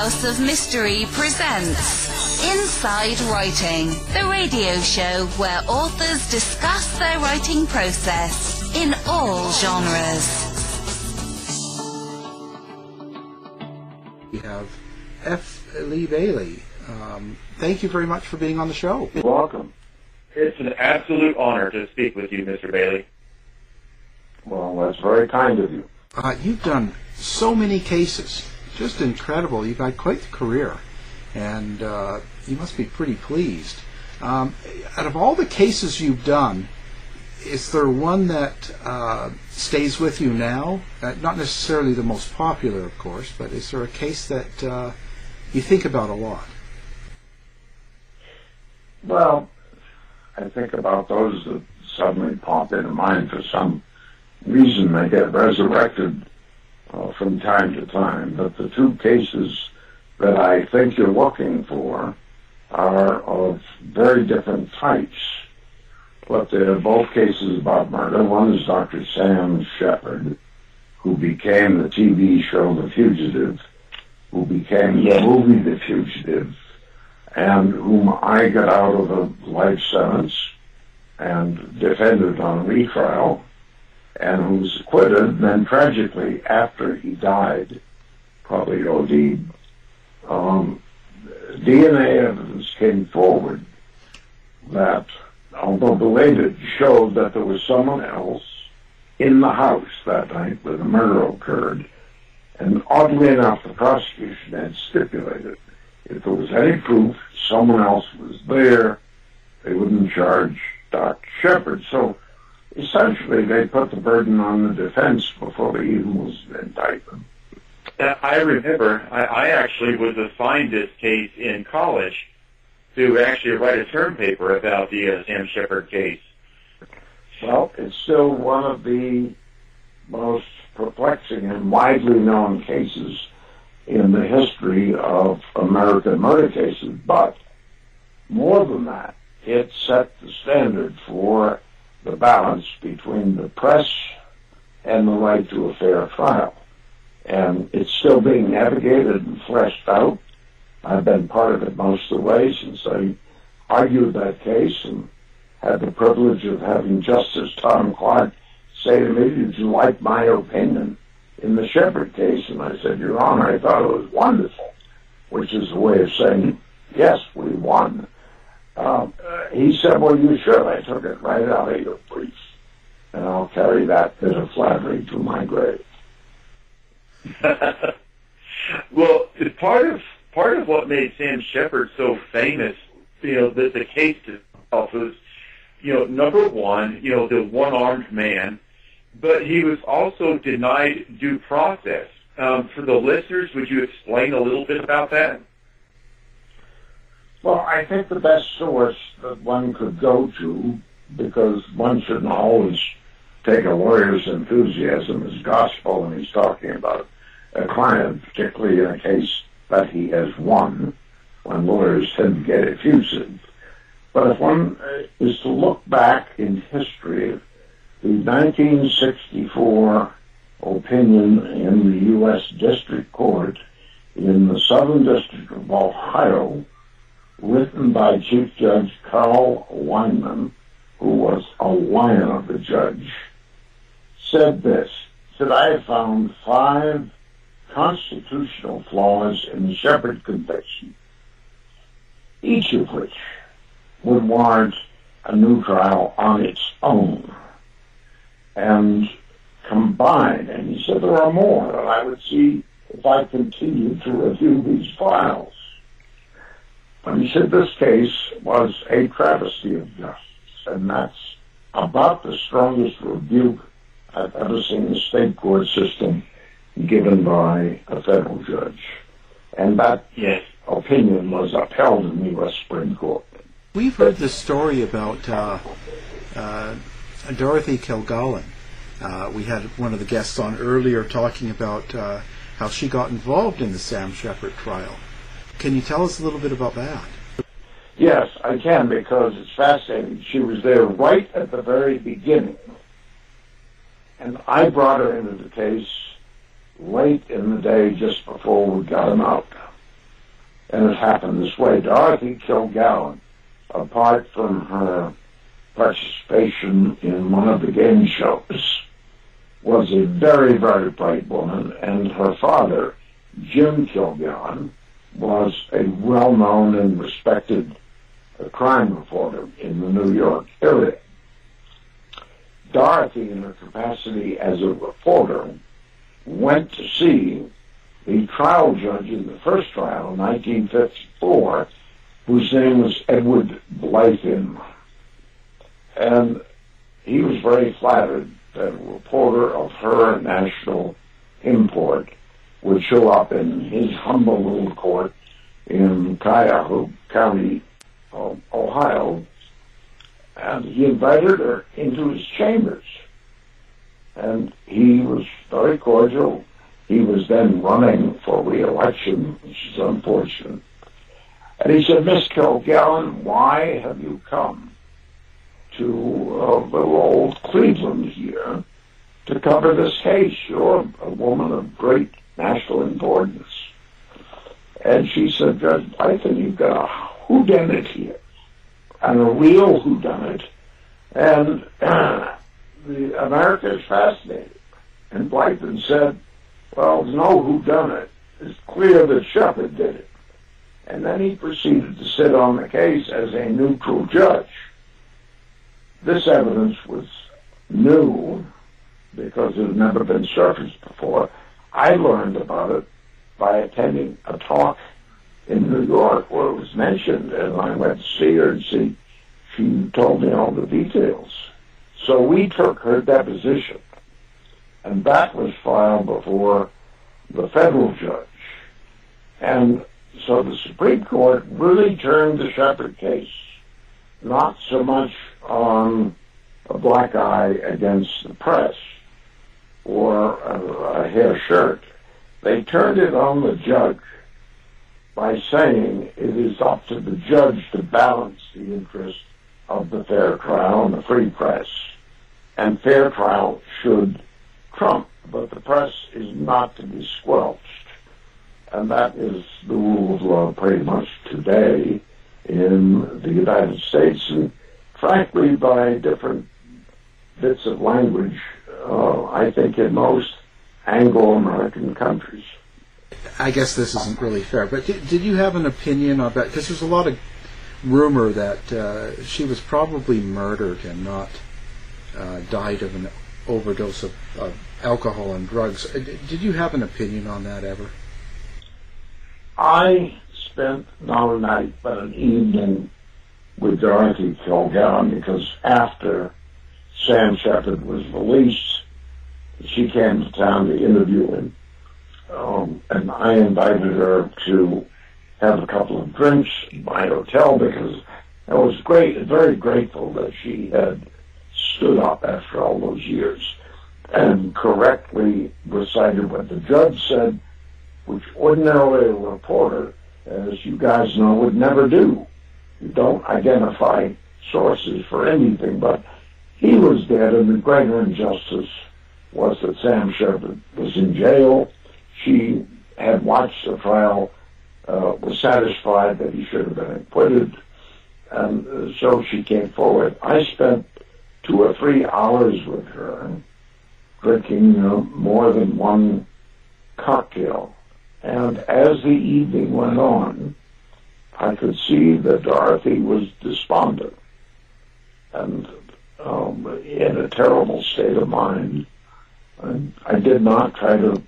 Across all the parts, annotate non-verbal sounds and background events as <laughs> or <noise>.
House of Mystery presents Inside Writing, the radio show where authors discuss their writing process in all genres. We have F. Lee Bailey. Um, thank you very much for being on the show. You're welcome. It's an absolute honor to speak with you, Mr. Bailey. Well, that's very kind of you. Uh, you've done so many cases. Just incredible. You've had quite the career. And uh, you must be pretty pleased. Um, out of all the cases you've done, is there one that uh, stays with you now? Uh, not necessarily the most popular, of course, but is there a case that uh, you think about a lot? Well, I think about those that suddenly pop into mind for some reason. They get resurrected uh, from time to time. But the two cases that I think you're looking for are of very different types. But they're both cases about murder. One is Dr. Sam Sheppard, who became the TV show The Fugitive, who became the movie The Fugitive, and whom I got out of a life sentence and defended on retrial, and who was acquitted. Then tragically, after he died, probably OD, um, DNA evidence came forward that, although belated, showed that there was someone else in the house that night when the murder occurred. And oddly enough, the prosecution had stipulated if there was any proof someone else was there, they wouldn't charge Dr. Sheppard. So essentially, they put the burden on the defense before even was indictment. Uh, I remember I, I actually was assigned this case in college to actually write a term paper about the uh, Sam Sheppard case. Well, it's still one of the most perplexing and widely known cases in the history of American murder cases. But more than that, it set the standard for the balance between the press and the right to a fair trial. And it's still being navigated and fleshed out. I've been part of it most of the way since I argued that case and had the privilege of having Justice Tom Clark say to me, did you like my opinion in the Sheppard case? And I said, Your Honor, I thought it was wonderful, which is a way of saying, yes, we won. Um, he said, well, you should. I took it right out of your brief. And I'll carry that bit of flattery to my grave. <laughs> well, part of part of what made Sam Sheppard so famous, you know, the, the case itself was, you know, number one, you know, the one-armed man, but he was also denied due process. Um, for the listeners, would you explain a little bit about that? Well, I think the best source that one could go to, because one shouldn't always take a lawyer's enthusiasm as gospel when he's talking about a client, particularly in a case that he has won, when lawyers tend to get effusive. But if one uh, is to look back in history, the 1964 opinion in the U.S. District Court in the Southern District of Ohio written by Chief Judge Carl Weinman, who was a lion of a judge, said this, said I found five constitutional flaws in the Sheppard conviction, each of which would warrant a new trial on its own. And combined, and he said there are more that I would see if I continued to review these files. But he said this case was a travesty of justice, and that's about the strongest rebuke I've ever seen the state court system given by a federal judge. And that yes. opinion was upheld in the U.S. Supreme Court. We've heard the story about uh, uh, Dorothy Kilgallen. Uh, we had one of the guests on earlier talking about uh, how she got involved in the Sam Sheppard trial. Can you tell us a little bit about that? Yes, I can because it's fascinating. She was there right at the very beginning. And I brought her into the case late in the day just before we got him out. And it happened this way. Dorothy Kilgallen, apart from her participation in one of the game shows, was a very, very bright woman, and her father, Jim Kilgallen, was a well-known and respected uh, crime reporter in the New York area. Dorothy, in her capacity as a reporter, went to see the trial judge in the first trial in 1954, whose name was Edward Blythin. And he was very flattered that a reporter of her national import would show up in his humble little court in Cuyahoga County, Ohio, and he invited her into his chambers. And he was very cordial. He was then running for re-election, which is unfortunate. And he said, Miss Kilgallen, why have you come to uh, little old Cleveland here to cover this case? You're a woman of great national importance. And she said, Judge Blythin, you've got a whodunit here, and a real whodunit. And uh, <clears throat> the America is fascinated. And Blythin said, well, no whodunit. It's clear that Sheppard did it. And then he proceeded to sit on the case as a neutral judge. This evidence was new because it had never been surfaced before. I learned about it by attending a talk in New York where it was mentioned, and I went to see her and see. She told me all the details. So we took her deposition, and that was filed before the federal judge. And so the Supreme Court really turned the Sheppard case not so much on a black eye against the press or a, a hair shirt. They turned it on the judge by saying it is up to the judge to balance the interest of the fair trial and the free press. And fair trial should trump, but the press is not to be squelched. And that is the rule of law pretty much today in the United States and frankly by different bits of language uh, I think, in most Anglo-American countries. I guess this isn't really fair, but did, did you have an opinion about? Because there's a lot of rumor that uh, she was probably murdered and not uh, died of an overdose of, of, alcohol and drugs. Uh, did you have an opinion on that ever? I spent not a night but an evening with Dorothy Kilgallen because after Sam Sheppard was released. She came to town to interview him. Um, and I invited her to have a couple of drinks in my hotel because I was great, very grateful that she had stood up after all those years and correctly recited what the judge said, which ordinarily a reporter, as you guys know, would never do. You don't identify sources for anything, but he was dead, and the greater injustice was that Sam Sheppard was in jail. She had watched the trial, uh, was satisfied that he should have been acquitted, and uh, so she came forward. I spent two or three hours with her, drinking uh, more than one cocktail. And as the evening went on, I could see that Dorothy was despondent. And um, in a terrible state of mind. And I did not try to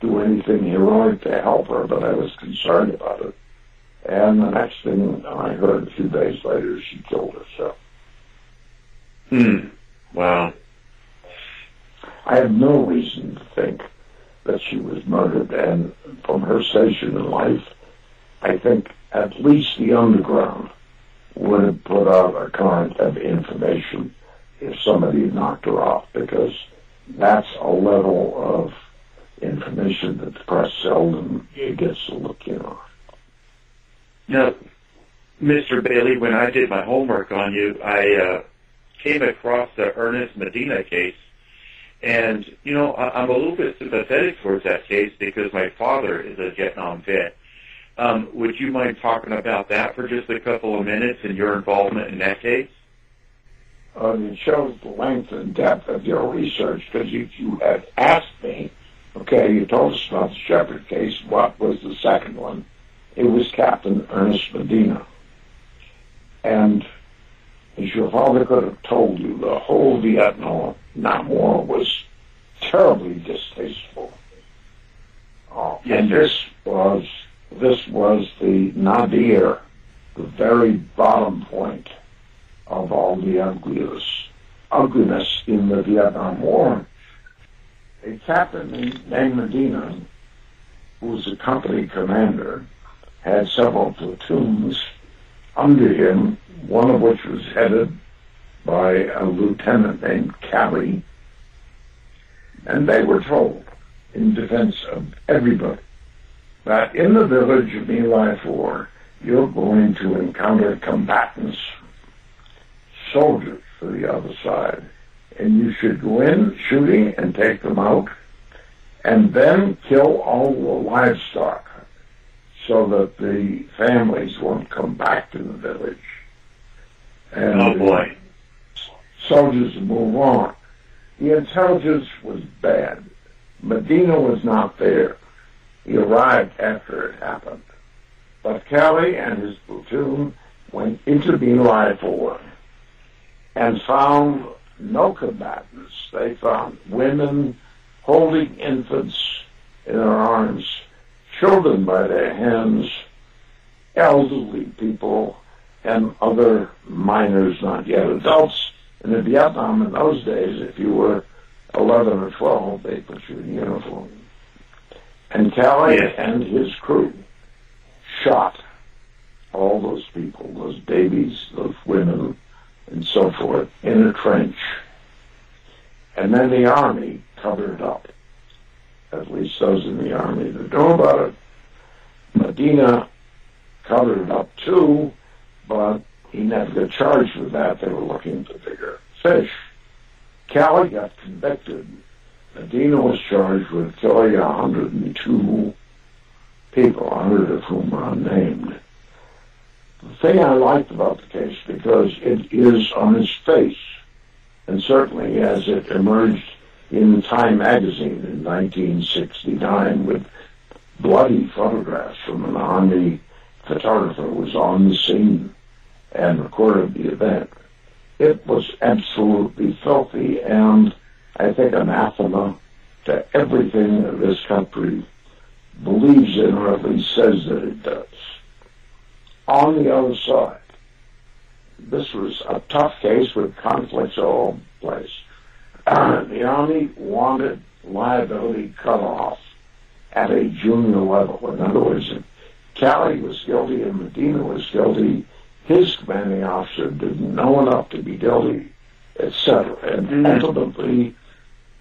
do anything heroic to help her, but I was concerned about it. And the next thing I heard a few days later, she killed herself. Hmm. Wow. I have no reason to think that she was murdered, and from her station in life, I think at least the underground would have put out a current of information if somebody knocked her off because that's a level of information that the press seldom gets to look in on. Now, Mr. Bailey, when I did my homework on you, I uh, came across the Ernest Medina case. And, you know, I, I'm a little bit sympathetic towards that case because my father is a Vietnam vet. Um, would you mind talking about that for just a couple of minutes and your involvement in that case? Uh, it shows the length and depth of your research because if you had asked me, okay, you told us about the Sheppard case, what was the second one? It was Captain Ernest Medina. And as your father could have told you, the whole Vietnam War was terribly distasteful. Uh, and this was this was the nadir, the very bottom point of all the ugliness, ugliness in the Vietnam War. A captain named Medina, who was a company commander, had several platoons under him, one of which was headed by a lieutenant named Calley, and they were told, in defense of everybody, that in the village of My Lai Four, you're going to encounter combatants, soldiers for the other side, and you should go in shooting and take them out, and then kill all the livestock so that the families won't come back to the village. And Oh boy. soldiers move on. The intelligence was bad. Medina was not there. He arrived after it happened. But Calley and his platoon went into My Lai Four and found no combatants. They found women holding infants in their arms, children by their hands, elderly people, and other minors, not yet adults. And in Vietnam in those days, if you were 11 or 12, they put you in uniform. And Calley Yes. and his crew shot all those people, those babies, those women, and so forth, in a trench. And then the army covered it up. At least those in the army that know about it. Medina covered it up too, but he never got charged with that. They were looking for bigger fish. Calley got convicted. Medina was charged with killing 102 people, 100 of whom are unnamed. The thing I liked about the case, because it is on its face, and certainly as it emerged in Time magazine in 1969 with bloody photographs from an army photographer who was on the scene and recorded the event. It was absolutely filthy and I think anathema to everything that this country believes in or at least says that it does. On the other side, this was a tough case with conflicts all over the place. the Army wanted liability cut off at a junior level. In other words, if Calley was guilty and Medina was guilty, his commanding officer didn't know enough to be guilty, etc. And Mhm. ultimately,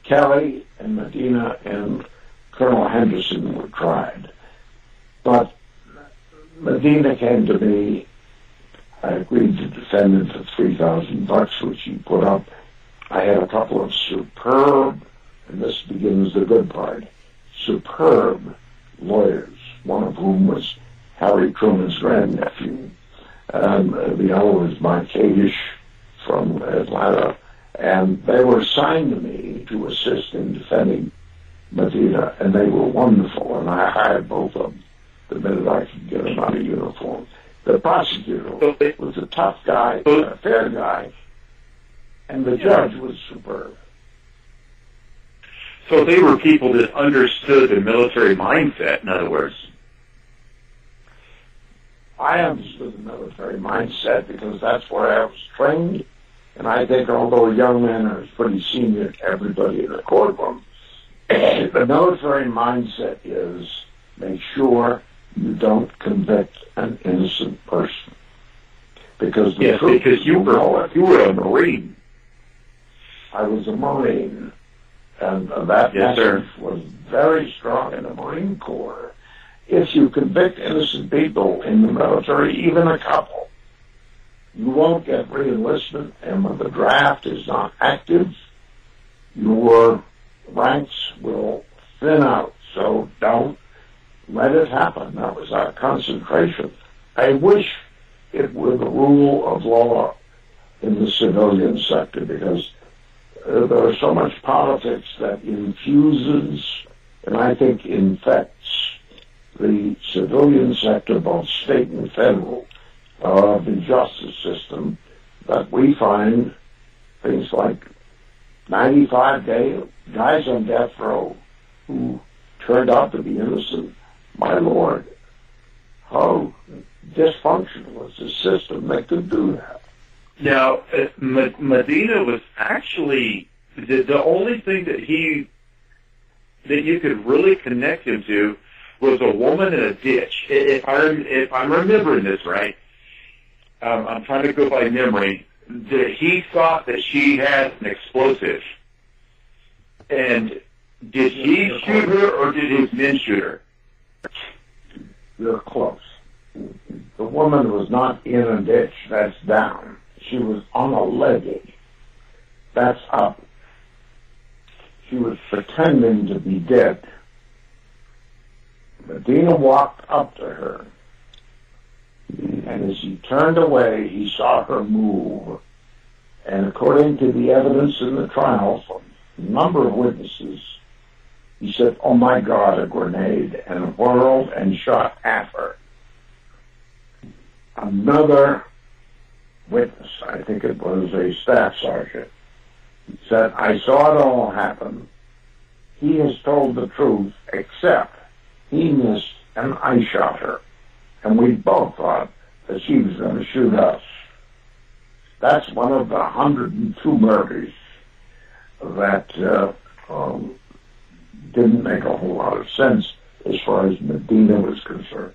Calley and Medina and Colonel Henderson were tried. But Medina came to me. I agreed to defend him for three thousand bucks, which he put up. I had a couple of superb, and this begins the good part, superb lawyers. One of whom was Harry Truman's grandnephew, and uh, the other was Mike Kadish from Atlanta, and they were assigned to me to assist in defending Medina, and they were wonderful, and I hired both of them the minute I could get him out of uniform. The prosecutor was a tough guy, a fair guy, and the judge was superb. so they were people that understood the military mindset, in other words. I understood the military mindset because that's where I was trained, and I think although a young man is pretty senior to everybody in the courtroom, <coughs> the military mindset is make sure you don't convict an innocent person. Because the Yes, truth because is, you were you were a Marine. I was a Marine, and that Yes, sir. was very strong in the Marine Corps. If you convict innocent people in the military, even a couple, you won't get reenlistment, and when the draft is not active, your ranks will thin out. So don't let it happen. That was our concentration. I wish it were the rule of law in the civilian sector because uh, there is so much politics that infuses and I think infects the civilian sector, both state and federal, of the justice system that we find things like 95 day guys on death row who turned out to be innocent. My Lord, how dysfunctional was the system that could do that? Now, uh, Medina was actually the, the only thing that he that you could really connect him to was a woman in a ditch. If I'm if I'm remembering this right, um, I'm trying to go by memory. That he thought that she had an explosive, and did he shoot her or did his men shoot her? You're close. The woman was not in a ditch. That's down. She was on a ledge. That's up. She was pretending to be dead. Medina walked up to her, and as he turned away, he saw her move. And according to the evidence in the trial from a number of witnesses, he said, Oh my God, a grenade, and whirled and shot at her. Another witness, I think it was a staff sergeant, said, I saw it all happen. He has told the truth, except he missed and I shot her. And we both thought that she was going to shoot us. That's one of the 102 murders that uh, um, didn't make a whole lot of sense as far as Medina was concerned.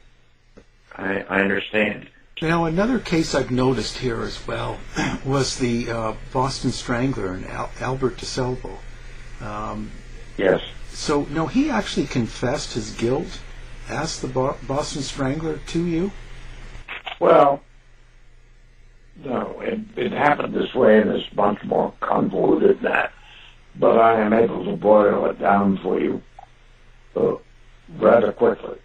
I, I understand. Now, another case I've noticed here as well <clears throat> was the uh, Boston Strangler and Al- Albert DeSalvo. Um, yes. So, no, he actually confessed his guilt as the Bo- Boston Strangler to you? Well, no, it, it happened this way, and it's much more convoluted than that. But I am able to boil it down for you uh, rather quickly.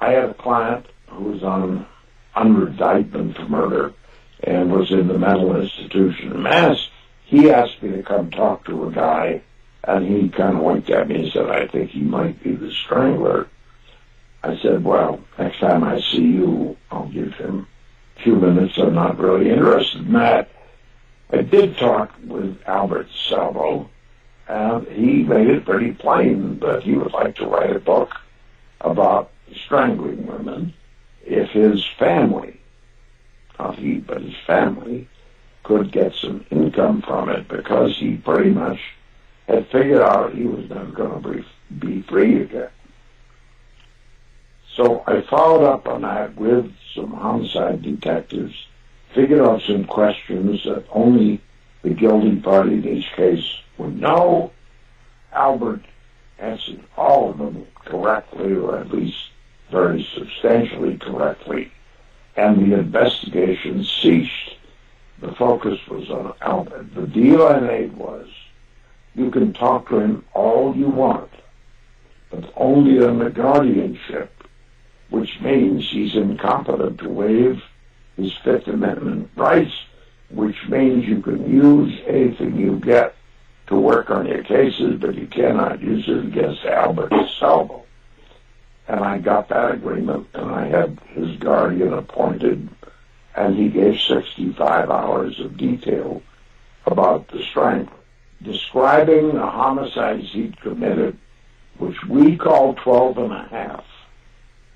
I had a client who was on under indictment for murder and was in the mental institution in Mass. He asked me to come talk to a guy, and he kind of winked at me and said, I think he might be the strangler. I said, well, next time I see you, I'll give him a few minutes. I'm not really interested in that. I did talk with Albert Salvo, and he made it pretty plain that he would like to write a book about strangling women if his family, not he, but his family, could get some income from it because he pretty much had figured out he was never going to be, be free again. So I followed up on that with some homicide detectives, figured out some questions that only the guilty party in each case would know. Albert answered all of them correctly, or at least very substantially correctly, and the investigation ceased. The focus was on Albert. The deal I made was you can talk to him all you want, but only on the guardianship, which means he's incompetent to waive his Fifth Amendment rights, which means you can use anything you get to work on your cases, but you cannot use it against Albert Salvo. And I got that agreement, and I had his guardian appointed, and he gave 65 hours of detail about the strength, describing the homicides he'd committed, which we call 12 and a half,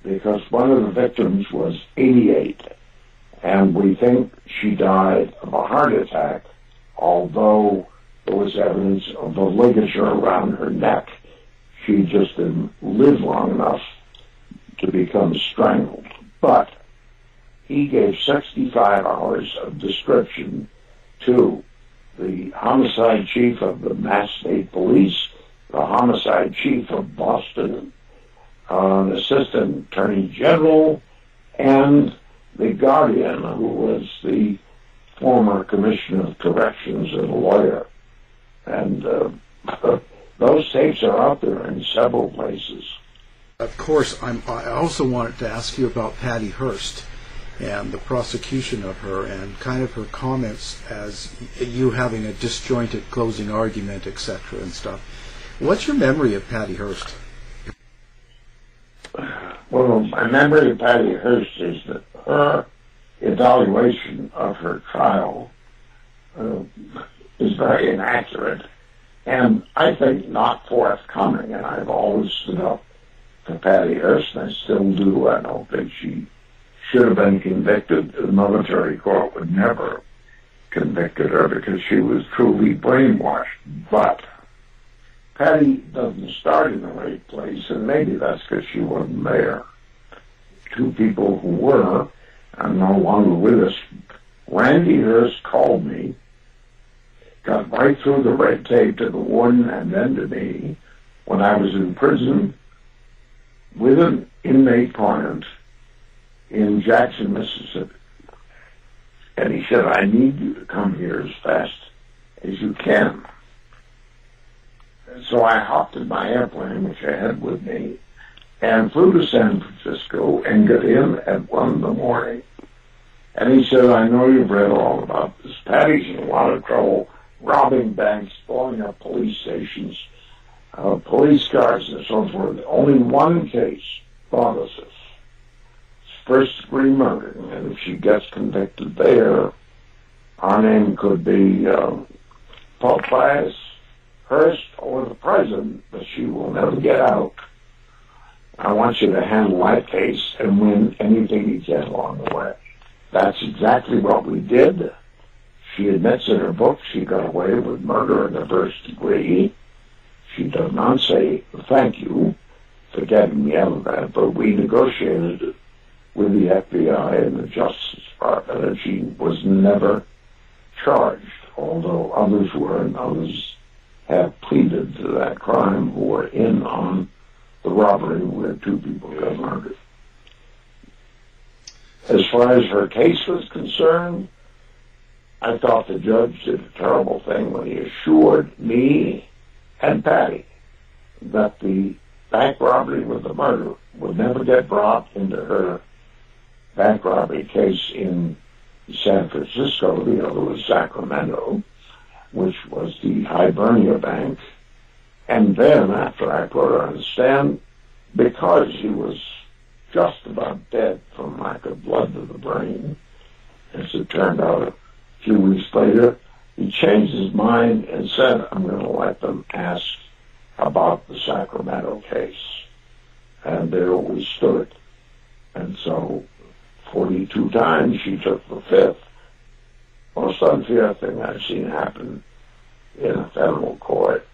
because one of the victims was 88, and we think she died of a heart attack, although there was evidence of the ligature around her neck. She just didn't live long enough to become strangled. But he gave 65 hours of description to the homicide chief of the Mass State Police, the homicide chief of Boston, uh, an assistant attorney general, and the guardian, who was the former commissioner of corrections and a lawyer. And uh, <laughs> those tapes are out there in several places. Of course, I'm, I also wanted to ask you about Patty Hearst and the prosecution of her and kind of her comments as you having a disjointed closing argument, etc. and stuff. What's your memory of Patty Hearst? Well, my memory of Patty Hearst is that her evaluation of her trial uh, is very inaccurate and I think not forthcoming. And I've always stood up for Patty Hearst, and I still do. I don't think she should have been convicted. The military court would never convicted her because she was truly brainwashed. But Patty doesn't start in the right place, and maybe that's because she wasn't there. Two people who were are no longer with us. Randy Hearst called me, got right through the red tape to the warden and then to me when I was in prison with an inmate client in Jackson, Mississippi. And he said, I need you to come here as fast as you can. And so I hopped in my airplane, which I had with me, and flew to San Francisco and got in at one in the morning. And he said, I know you've read all about this. Patty's in a lot of trouble, robbing banks, blowing up police stations, uh, police cars, and so forth. Only one case bothers us first degree murder. And if she gets convicted there, our name could be uh, Pope Pius, Hearst, or the president, but she will never get out. I want you to handle that case and win anything you can along the way. That's exactly what we did. She admits in her book she got away with murder in the first degree. She does not say thank you for getting me out of that, but we negotiated with the FBI and the Justice Department, and she was never charged, although others were and others have pleaded to that crime who were in on the robbery where two people got murdered. As far as her case was concerned, I thought the judge did a terrible thing when he assured me and Patty that the bank robbery with the murder would never get brought into her bank robbery case in San Francisco. The other was Sacramento, which was the Hibernia Bank. And then, after I put her on the stand, because he was just about dead from lack of blood to the brain, as it turned out a few weeks later, he changed his mind and said, I'm going to let them ask about the Sacramento case. And there we stood. And so 42 times. She took the fifth. Most unfair thing I've seen happen in a federal court.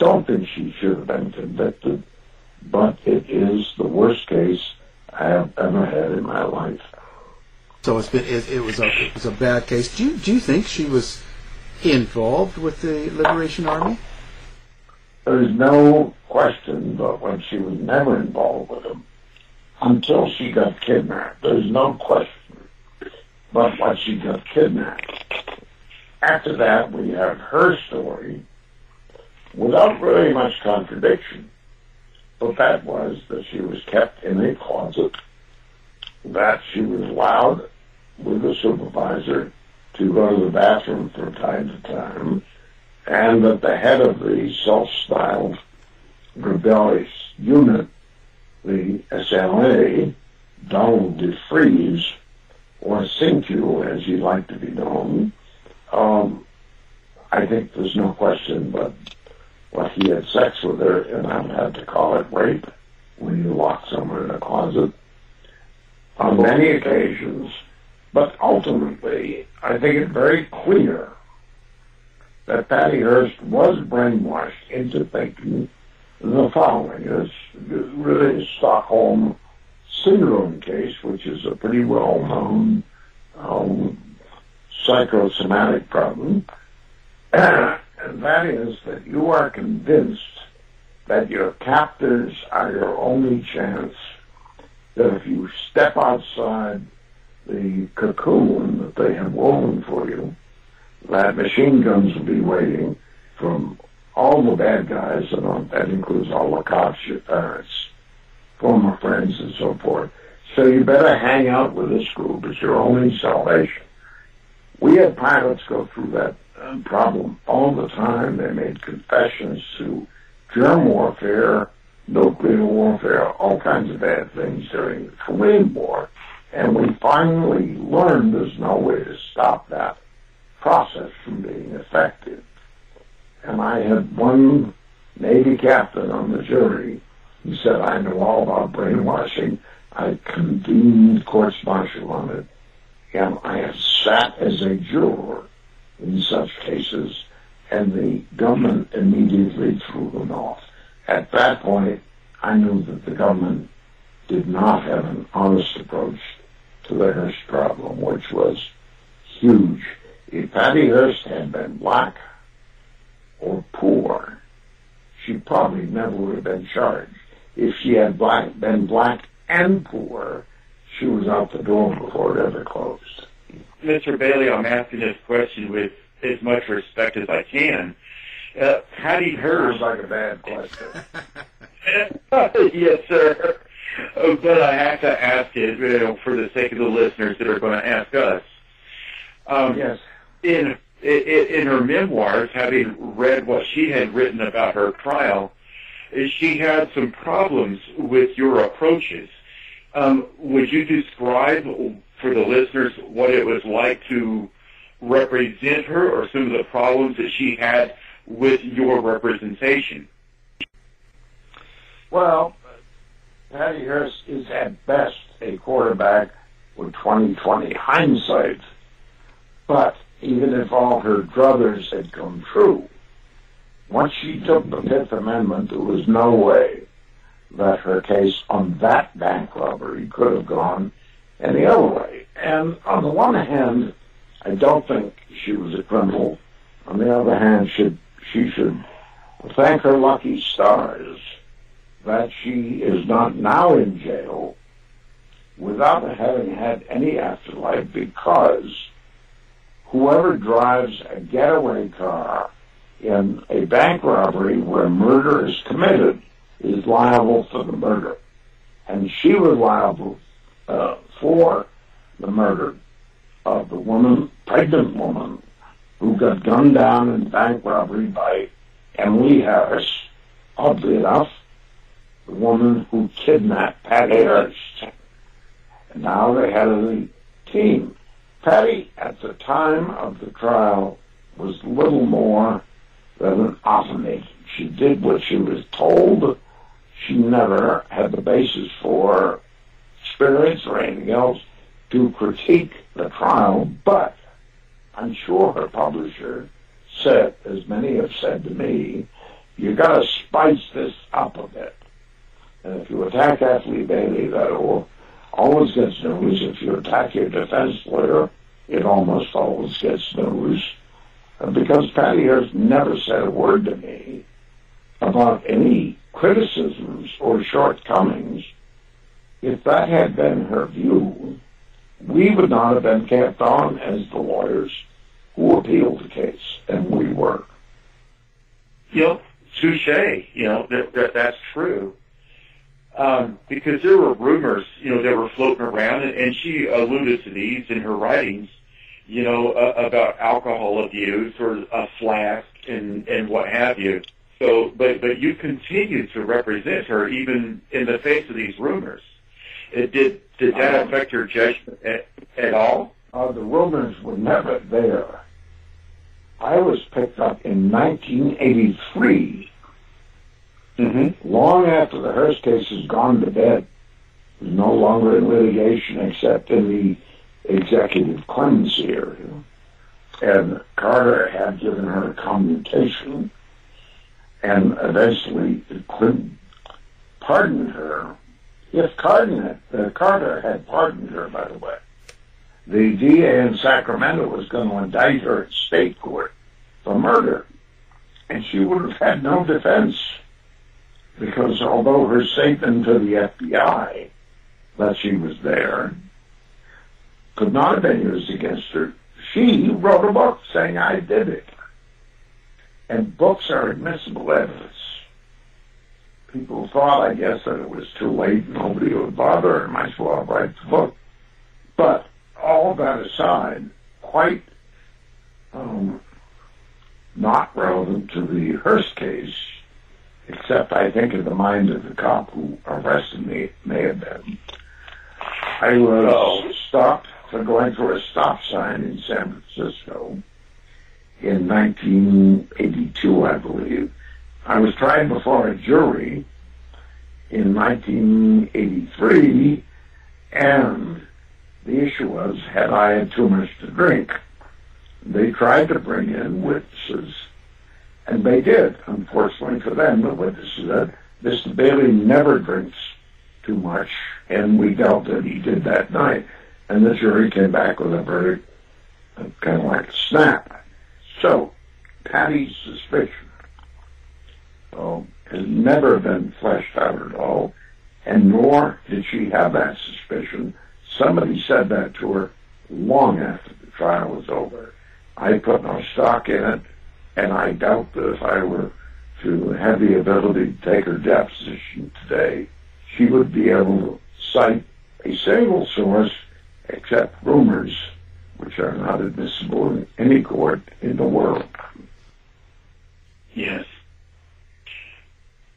Don't think she should have been convicted, but it is the worst case I have ever had in my life. So it's been it, it was a it was a bad case. Do you do you think she was involved with the Liberation Army? There's no question, but when she was never involved with them, until she got kidnapped. There's no question but what she got kidnapped. After that, we have her story without very much contradiction. But that was that she was kept in a closet, that she was allowed with the supervisor to go to the bathroom from time to time, and that the head of the self-styled rebellious unit the SLA, Donald DeFreeze, or Cinque, as he liked to be known, um, I think there's no question but what he had sex with her, and I have to call it rape when you lock someone in a closet on many occasions. But ultimately, I think it's very clear that Patty Hearst was brainwashed into thinking the following. is really Stockholm syndrome case, which is a pretty well-known um, psychosomatic problem. <clears throat> and that is that you are convinced that your captors are your only chance, that if you step outside the cocoon that they have woven for you, that machine guns will be waiting from all the bad guys, and that includes all the cops, your parents, former friends and so forth. So you better hang out with this group. It's your only salvation. We had pilots go through that problem all the time. They made confessions to germ warfare, nuclear warfare, all kinds of bad things during the Korean War. And we finally learned there's no way to stop that process from being effective. And I had one Navy captain on the jury who said, I know all about brainwashing. I convened courts martial on it. And I have sat as a juror in such cases, and the government immediately threw them off. At that point, I knew that the government did not have an honest approach to the Hearst problem, which was huge. If Patty Hearst had been black or poor, she probably never would have been charged. If she had black, been black and poor, she was out the door before it ever closed. Mr. Bailey, I'm asking this question with as much respect as I can. Uh, Patty Hearst. Sounds like a bad question. <laughs> yes, sir. Uh, But I have to ask it, you know, for the sake of the listeners that are going to ask us. Um, yes. in, in in her memoirs, having read what she had written about her trial, she had some problems with your approaches. Um, would you describe for the listeners what it was like to represent her, or some of the problems that she had with your representation? Well, Patty Hearst is at best a quarterback with 2020 hindsight. But even if all her druthers had come true, once she took the Fifth Amendment, there was no way that her case on that bank robbery could have gone any other way. And on the one hand, I don't think she was a criminal. On the other hand, should she should thank her lucky stars that she is not now in jail without having had any afterlife because whoever drives a getaway car in a bank robbery where murder is committed is liable for the murder. And she was liable uh, for the murder of the woman, pregnant woman, who got gunned down in bank robbery by Emily Harris, oddly enough, the woman who kidnapped Patty Hearst. And now they had a team. Patty, at the time of the trial, was little more than an automaton. She did what she was told. She never had the basis for experience or anything else to critique the trial, but I'm sure her publisher said, as many have said to me, you got to spice this up a bit. And if you attack F. Lee Bailey, that will always gets news. If you attack your defense lawyer, it almost always gets news. Because Patty has never said a word to me about any criticisms or shortcomings, if that had been her view, we would not have been kept on as the lawyers who appealed the case, and we were. You know, touche. You know that, that that's true. Um, because there were rumors, you know, that were floating around, and, and she alluded to these in her writings, you know, uh, about alcohol abuse or a flask and and what have you. So, but but you continued to represent her even in the face of these rumors. It did did that affect your judgment at, at all? Uh, the rumors were never there. I was picked up in 1983, Mm-hmm. long after the Hearst case has gone to bed. It was no longer in litigation except in the executive clemency area. And Carter had given her a commutation and eventually could pardon her. If Carter uh, Carter had pardoned her, by the way, the DA in Sacramento was going to indict her in state court for murder. And she would have had no defense because although her statement to the FBI that she was there could not have been used against her, she wrote a book saying, I did it. And books are admissible evidence. People thought, I guess, that it was too late, nobody would bother, and might as well write the book. But all that aside, quite um, not relevant to the Hearst case, except I think in the mind of the cop who arrested me may have been. I was oh. stopped for going through a stop sign in San Francisco in 1982, I believe. I was tried before a jury in 1983, and the issue was, had I had too much to drink? They tried to bring in witnesses, and they did. Unfortunately for them, the witnesses said, Mr. Bailey never drinks too much, and we dealt that he did that night. And the jury came back with a verdict, uh, kind of like a snap. So, Patty's suspicion oh, has never been fleshed out at all, and nor did she have that suspicion. Somebody said that to her long after the trial was over. I put no stock in it, and I doubt that if I were to have the ability to take her deposition today, she would be able to cite a single source except rumors, which are not admissible in any court in the world. Yes.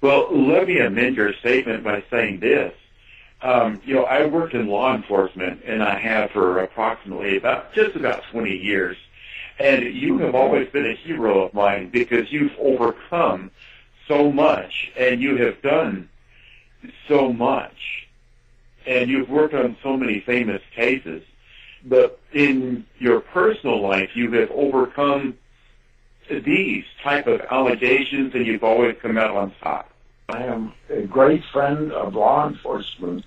Well, let me amend your statement by saying this. Um, you know, I worked in law enforcement, and I have for approximately about just about 20 years. And you have always been a hero of mine because you've overcome so much and you have done so much. And you've worked on so many famous cases. But in your personal life, you have overcome these type of allegations and you've always come out on top. I am a great friend of law enforcement.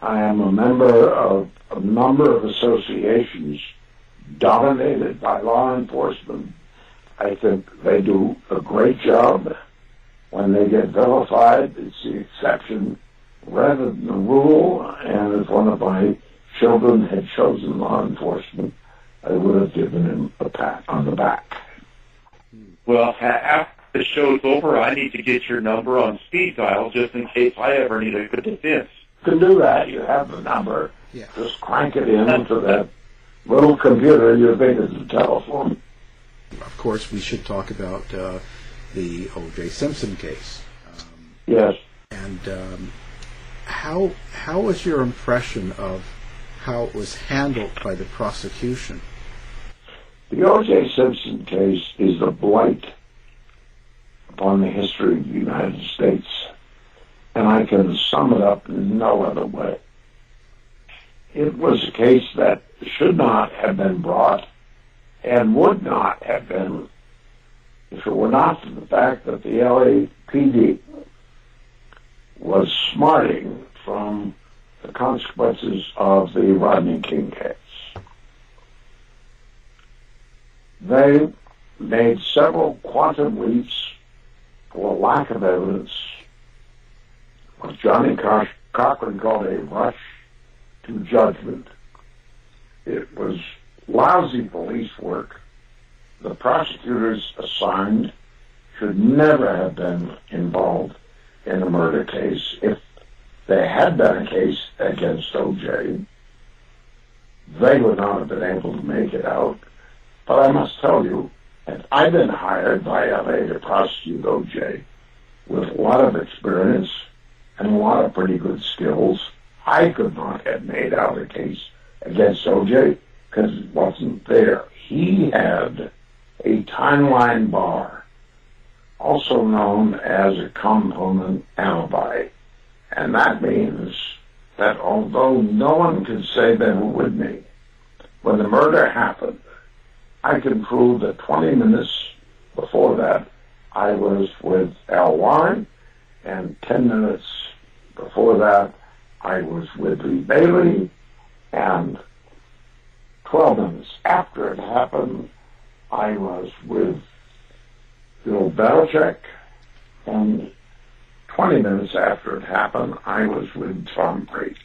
I am a member of a number of associations dominated by law enforcement. I think they do a great job. When they get vilified, it's the exception rather than the rule. And if one of my children had chosen law enforcement, I would have given him a pat on the back. Well, after the show's over, I need to get your number on speed dial just in case I ever need a good defense. You can do that. You have the number. Yeah. Just crank it in into that little computer you think is a telephone. Of course, we should talk about uh, the O.J. Simpson case. Um, yes. And um, how how was your impression of how it was handled by the prosecution? The O.J. Simpson case is a blight upon the history of the United States, and I can sum it up in no other way. It was a case that should not have been brought and would not have been if it were not for the fact that the LAPD was smarting from the consequences of the Rodney King case. They made several quantum leaps for lack of evidence, what Johnnie Cochran called a rush to judgment. It was lousy police work. The prosecutors assigned should never have been involved in a murder case. If there had been a case against OJ, they would not have been able to make it out. But I must tell you, and I've been hired by LA to prosecute OJ with a lot of experience and a lot of pretty good skills. I could not have made out a case against OJ because it wasn't there. He had a timeline bar, also known as a component alibi. And that means that although no one can say they were with me, when the murder happened, I can prove that 20 minutes before that, I was with Al Warren, and 10 minutes before that, I was with Lee Bailey, and 12 minutes after it happened, I was with Bill Belichick, and 20 minutes after it happened, I was with Tom Brady.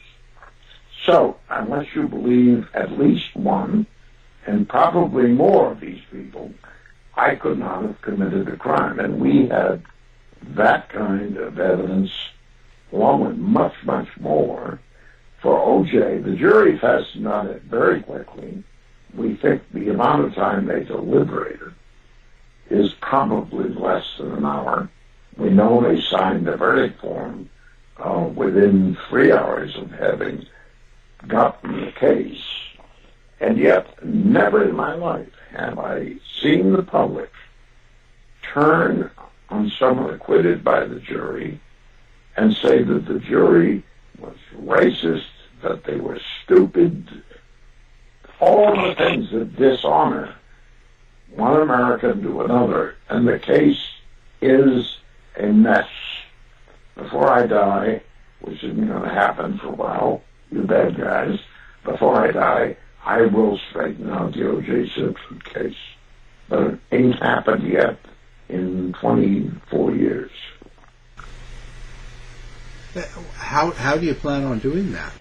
So, unless you believe at least one, and probably more of these people, I could not have committed a crime. And we had that kind of evidence, along with much, much more, for OJ. The jury fastened on it very quickly. We think the amount of time they deliberated is probably less than an hour. We know they signed the verdict form uh, within three hours of having gotten the case. And yet, never in my life have I seen the public turn on someone acquitted by the jury and say that the jury was racist, that they were stupid, all the things that dishonor one American to another, and the case is a mess. Before I die, which isn't going to happen for a while, you bad guys, before I die, I will straighten out the O.J. Simpson case. But it ain't happened yet in 24 years. How, how do you plan on doing that?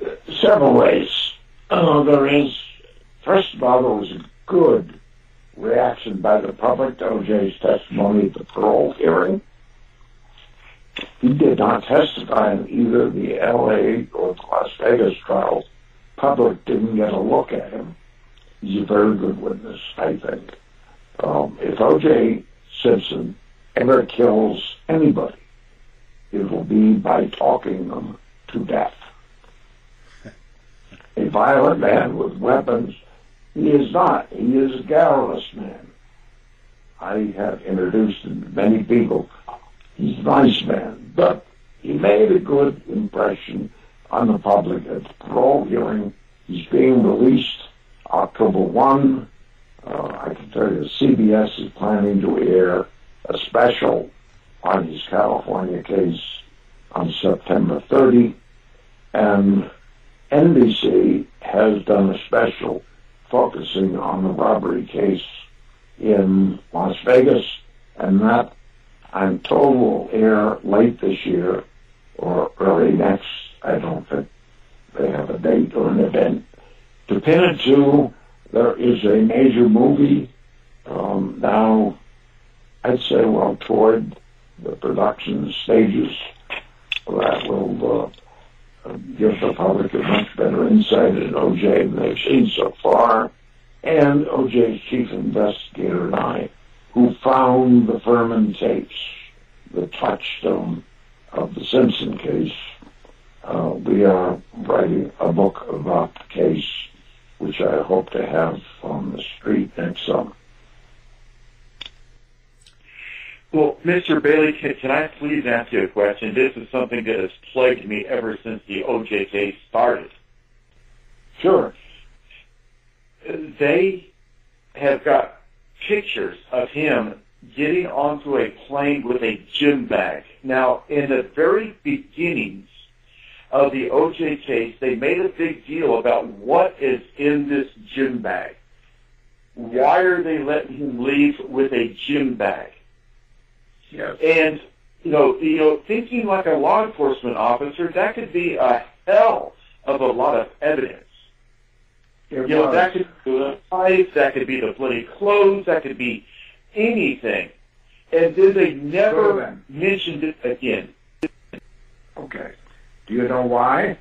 Several ways. Uh, there is, first of all, there was a good reaction by the public to O.J.'s testimony at the parole hearing. He did not testify in either the L.A. or Las Vegas trials. Public didn't get a look at him. He's a very good witness, I think. Um, if O.J. Simpson ever kills anybody, it will be by talking them to death. A violent man with weapons, he is not. He is a garrulous man. I have introduced him to many people. He's a nice man, but he made a good impression on the public at the parole hearing. He's being released October 1. Uh, I can tell you CBS is planning to air a special on his California case on September 30, and NBC has done a special focusing on the robbery case in Las Vegas, and that I'm told will air late this year or early next. I don't think they have a date or an event to pin it to. There is a major movie um, now. I'd say well toward the production stages that will uh, give the public a much better insight into OJ than they've seen so far. And OJ's chief investigator and I, who found the Fuhrman tapes, the touchstone of the Simpson case, uh, we are writing a book about the case, which I hope to have on the street next summer. Well, Mr. Bailey, can, can I please ask you a question? This is something that has plagued me ever since the OJ case started. Sure. They have got pictures of him getting onto a plane with a gym bag. Now, in the very beginnings of the OJ case, they made a big deal about what is in this gym bag. Why are they letting him leave with a gym bag? Yes. And you know, you know, thinking like a law enforcement officer, that could be a hell of a lot of evidence. It You know, that could be the knife, that could be the bloody clothes, that could be anything. And then they never mentioned it again. Okay. Do you know why?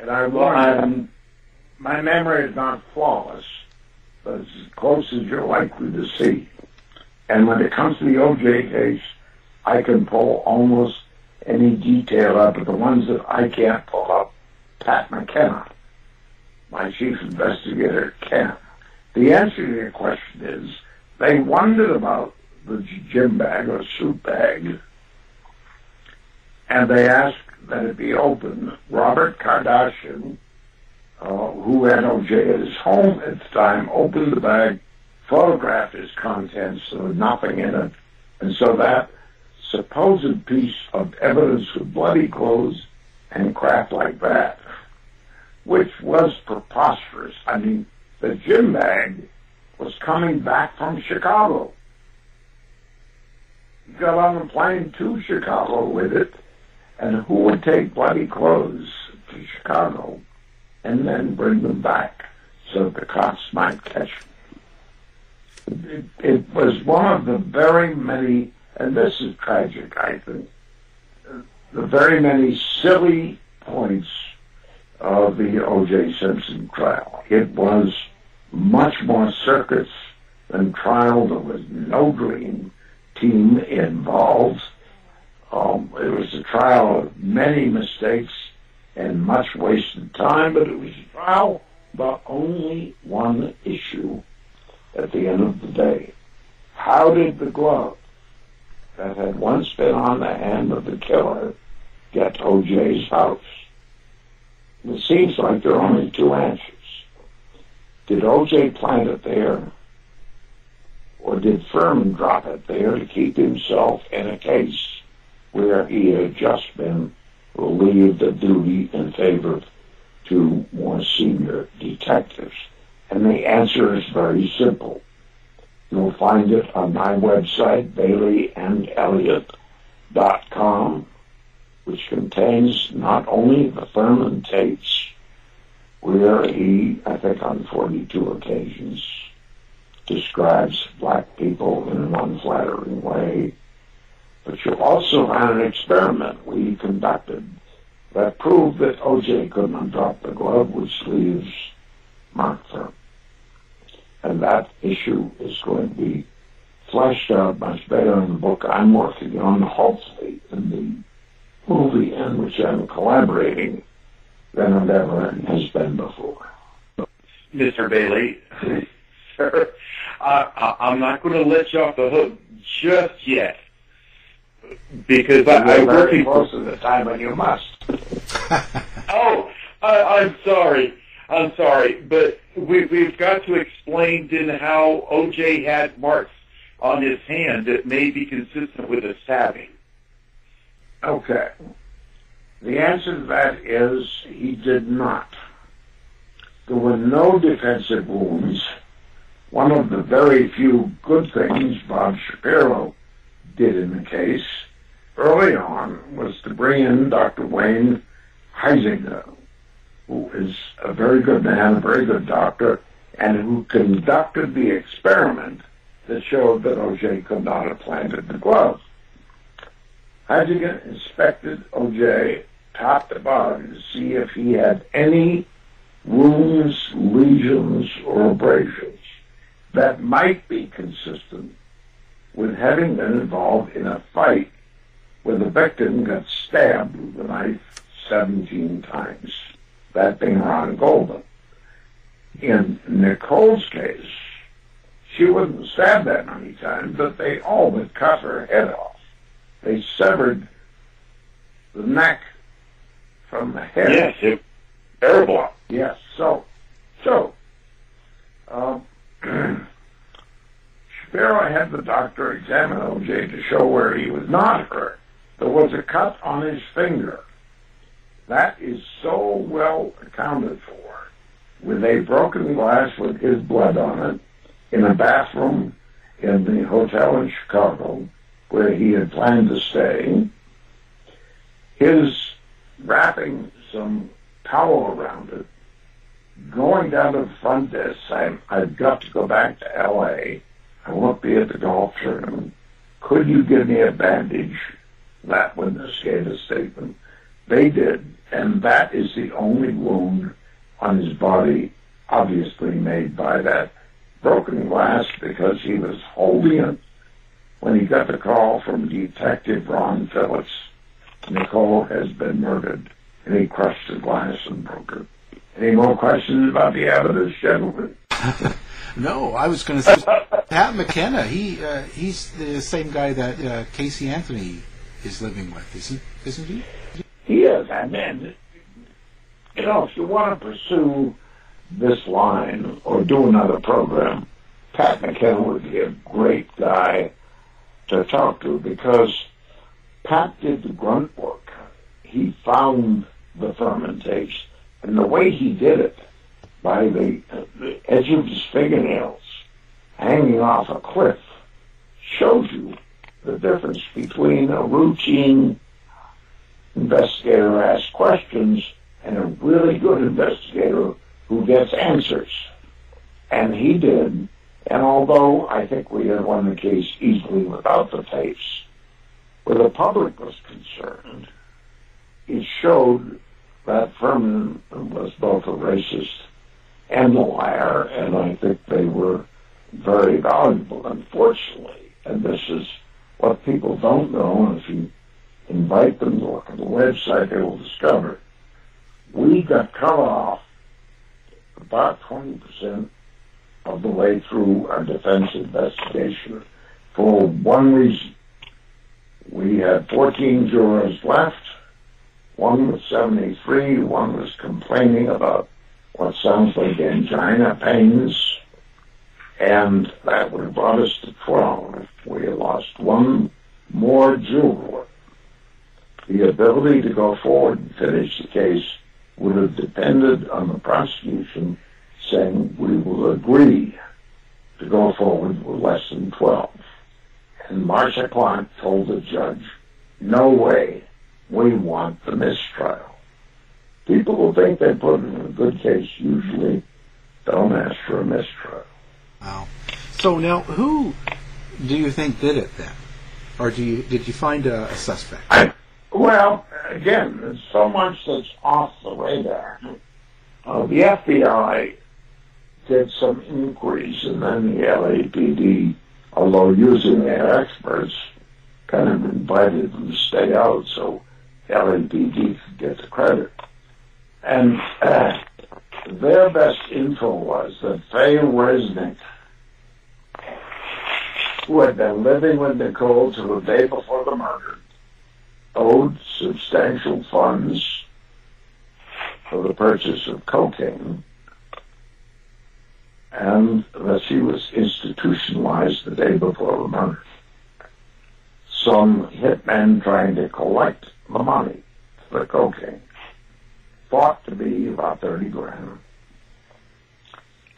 And I Well, I'm- my memory is not flawless, but it's as close as you're likely to see. And when it comes to the OJ case, I can pull almost any detail up, but the ones that I can't pull up, Pat McKenna, my chief investigator, can. The answer to your question is they wondered about the gym bag or suit bag and they asked that it be opened. Robert Kardashian, uh, who had OJ at his home at the time, opened the bag, photographed its contents, there was nothing in it, and so that supposed piece of evidence with bloody clothes and crap like that, which was preposterous. I mean, the gym bag was coming back from Chicago. He got on a plane to Chicago with it, and who would take bloody clothes to Chicago and then bring them back so the cops might catch them? It, it was one of the very many, and this is tragic, I think, the very many silly points of the O.J. Simpson trial. It was much more circus than trial. There was no dream team involved. Um, it was a trial of many mistakes and much wasted time, but it was a trial about only one issue at the end of the day. How did the glove that had once been on the hand of the killer get to OJ's house? It seems like there are only two answers. Did OJ plant it there? Or did Fuhrman drop it there to keep himself in a case where he had just been relieved of duty in favor of two more senior detectives? And the answer is very simple. You'll find it on my website, BaileyandElliott.com, which contains not only the Fuhrman tapes, where he, I think on 42 occasions, describes black people in an unflattering way, but you'll also find an experiment we conducted that proved that O.J. couldn't dropped the glove, which leaves Mark Fuhrman. And that issue is going to be fleshed out much better in the book I'm working on, hopefully in the movie in which I'm collaborating than it ever has been before. Mr. Bailey, <laughs> sir, I, I'm not going to let you off the hook just yet because I, I work most of the time, and you must. <laughs> oh, I, I'm sorry. I'm sorry, but we, we've got to explain then how OJ had marks on his hand that may be consistent with a stabbing. Okay. The answer to that is he did not. There were no defensive wounds. One of the very few good things Bob Shapiro did in the case early on was to bring in Dr. Wayne Huizenga, who is a very good man, a very good doctor, and who conducted the experiment that showed that OJ could not have planted the glove. Huizenga inspected OJ top to bottom to see if he had any wounds, lesions, or abrasions that might be consistent with having been involved in a fight where the victim got stabbed with a knife 17 times that being Ron Goldman. In Nicole's case, she wasn't stabbed that many times, but they all but cut her head off. They severed the neck from the head. Yes, it, terrible. Yes, so, so, um, <clears throat> Shapiro had the doctor examine OJ to show where he was not hurt. There was a cut on his finger that is so well accounted for with a broken glass with his blood on it in a bathroom in the hotel in Chicago where he had planned to stay. His wrapping some towel around it, going down to the front desk saying, I've got to go back to L.A. I won't be at the golf tournament. Could you give me a bandage? That witness gave a statement. They did, and that is the only wound on his body obviously made by that broken glass because he was holding it when he got the call from Detective Ron Phillips. Nicole has been murdered, and he crushed the glass and broke it. Any more questions about the evidence, gentlemen? <laughs> no, I was going to say Pat McKenna. He uh, he's the same guy that uh, Casey Anthony is living with, isn't isn't he? He is, and then, you know, if you want to pursue this line or do another program, Pat McKenna would be a great guy to talk to because Pat did the grunt work. He found the Fuhrman tapes, and the way he did it, by the, the edge of his fingernails hanging off a cliff, shows you the difference between a routine investigator asks questions and a really good investigator who gets answers. And he did And although I think we had won the case easily without the tapes, where the public was concerned, it showed that Fuhrman was both a racist and a liar, and I think they were very valuable, unfortunately. And this is what people don't know, and if you invite them to look at the website, they will discover we got cut off about 20% of the way through our defense investigation for one reason. We had 14 jurors left. One was 73, one was complaining about what sounds like angina pains, and that would have brought us to 12 if we had lost one more juror. The ability to go forward and finish the case would have depended on the prosecution saying we will agree to go forward with less than 12. And Marcia Clark told the judge, no way, we want the mistrial. People who think they put in a good case usually don't ask for a mistrial. Wow. So now, who do you think did it then? Or do you did you find a, a suspect? I, well, again, there's so much that's off the radar. Uh, the FBI did some inquiries, and then the LAPD, although using their experts, kind of invited them to stay out so LAPD could get the credit. And uh, their best info was that Faye Resnick, who had been living with Nicole till the day before the murder, owed substantial funds for the purchase of cocaine, and that she was institutionalized the day before the murder. Some hitmen trying to collect the money for the cocaine, thought to be about 30 grand,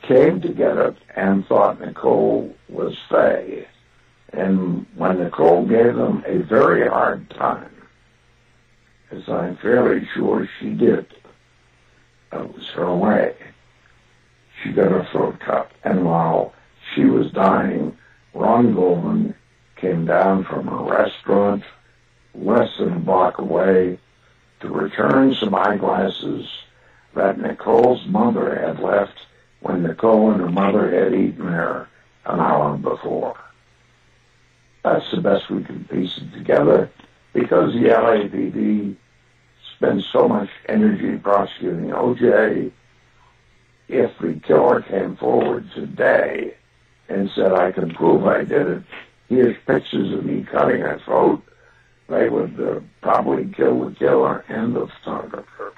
came together and thought Nicole was Faye. And when Nicole gave them a very hard time, as I'm fairly sure she did, it was her way she got her throat cut. And while she was dying, Ron Goldman came down from a restaurant less than a block away to return some eyeglasses that Nicole's mother had left when Nicole and her mother had eaten there an hour before. That's the best we can piece it together because the LAPD spends so much energy prosecuting OJ if the killer came forward today and said, I can prove I did it, here's pictures of me cutting a throat, they would uh, probably kill the killer and the photographer.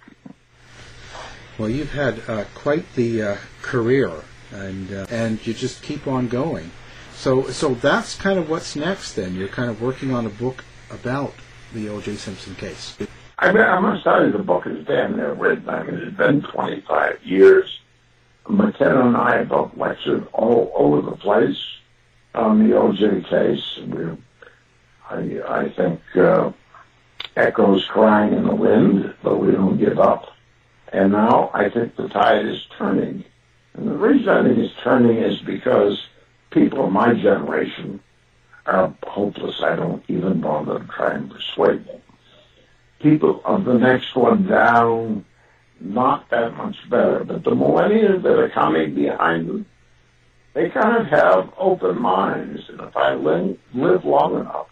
Well, you've had uh, quite the uh, career, and uh, and you just keep on going. So so that's kind of what's next. Then you're kind of working on a book about the O.J. Simpson case. I, mean, I must tell you, the book is damn near written. I mean, it's been 25 years. McKenna and I have both lectured all over the place on the OJ case. We're, I, I think uh, echoes crying in the wind, but we don't give up. And now I think the tide is turning. And the reason I think it's turning is because people of my generation are hopeless. I don't even bother trying to try and persuade them. People of the next one down, not that much better. But the millennials that are coming behind them, they kind of have open minds. And if I live long enough,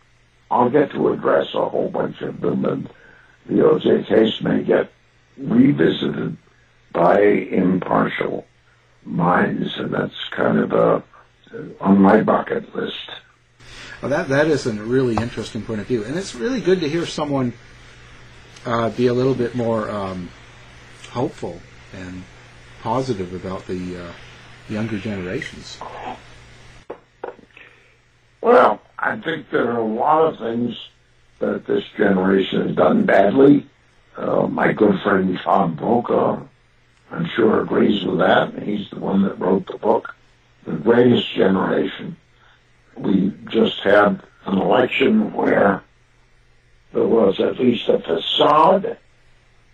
I'll get to address a whole bunch of them, and the OJ case may get revisited by impartial minds, and that's kind of a, on my bucket list. Well, that that is a really interesting point of view, and it's really good to hear someone uh, be a little bit more um, hopeful and positive about the uh, younger generations. Well, I think there are a lot of things that this generation has done badly. Uh, my good friend Tom Brokaw, I'm sure agrees with that. He's the one that wrote the book, The Greatest Generation. We just had an election where there was at least a facade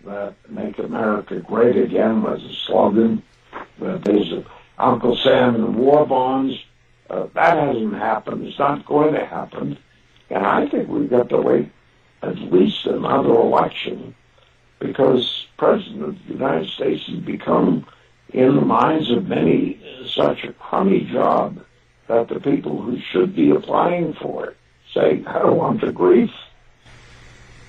that Make America Great Again was a slogan. That there's Uncle Sam and the war bonds. Uh, that hasn't happened. It's not going to happen. And I think we've got to wait at least another election because President of the United States has become, in the minds of many, such a crummy job that the people who should be applying for it say, I don't want the grief.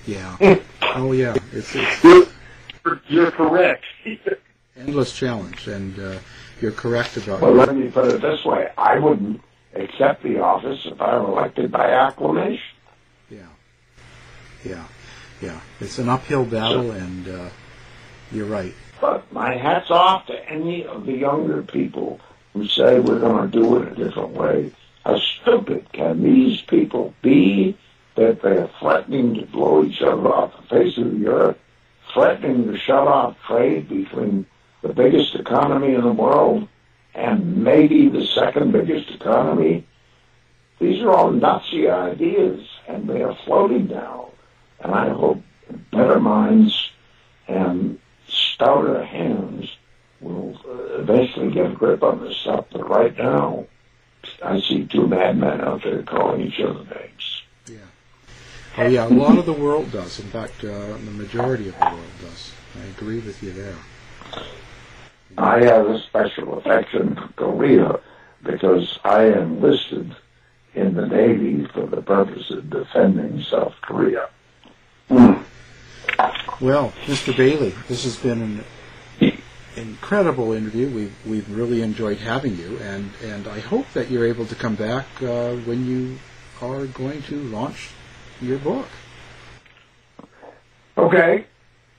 Yeah. <laughs> oh, yeah. It's, it's You're, you're correct. <laughs> endless challenge, and uh, you're correct about Well, it. let me put it this way. I wouldn't accept the office if I were elected by acclamation. Yeah. Yeah. Yeah. It's an uphill battle, and uh, you're right. But my hat's off to any of the younger people who say we're going to do it a different way. How stupid can these people be that they're threatening to blow each other off the face of the earth, threatening to shut off trade between the biggest economy in the world and maybe the second biggest economy? These are all Nazi ideas, and they are floating now. And I hope better minds and stouter hands will eventually get a grip on this stuff. But right now, I see two madmen out there calling each other names. Yeah. Oh, yeah. A lot of the world does. In fact, uh, the majority of the world does. I agree with you there. I have a special affection for Korea because I enlisted in the Navy for the purpose of defending South Korea. Well, Mr. Bailey, this has been an incredible interview. We've we've really enjoyed having you, and and I hope that you're able to come back uh, when you are going to launch your book. Okay,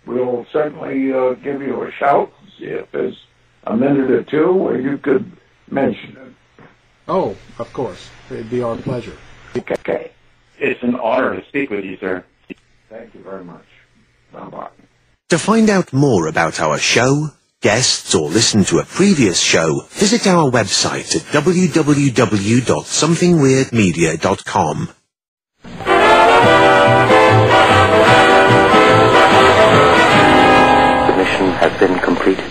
we'll certainly uh, give you a shout, see if there's a minute or two where you could mention it. Oh, of course, it'd be our pleasure. Okay, It's an honor to speak with you, sir. thank you very much. Bye-bye. To find out more about our show, guests, or listen to a previous show, visit our website at www.somethingweirdmedia.com. The mission has been completed.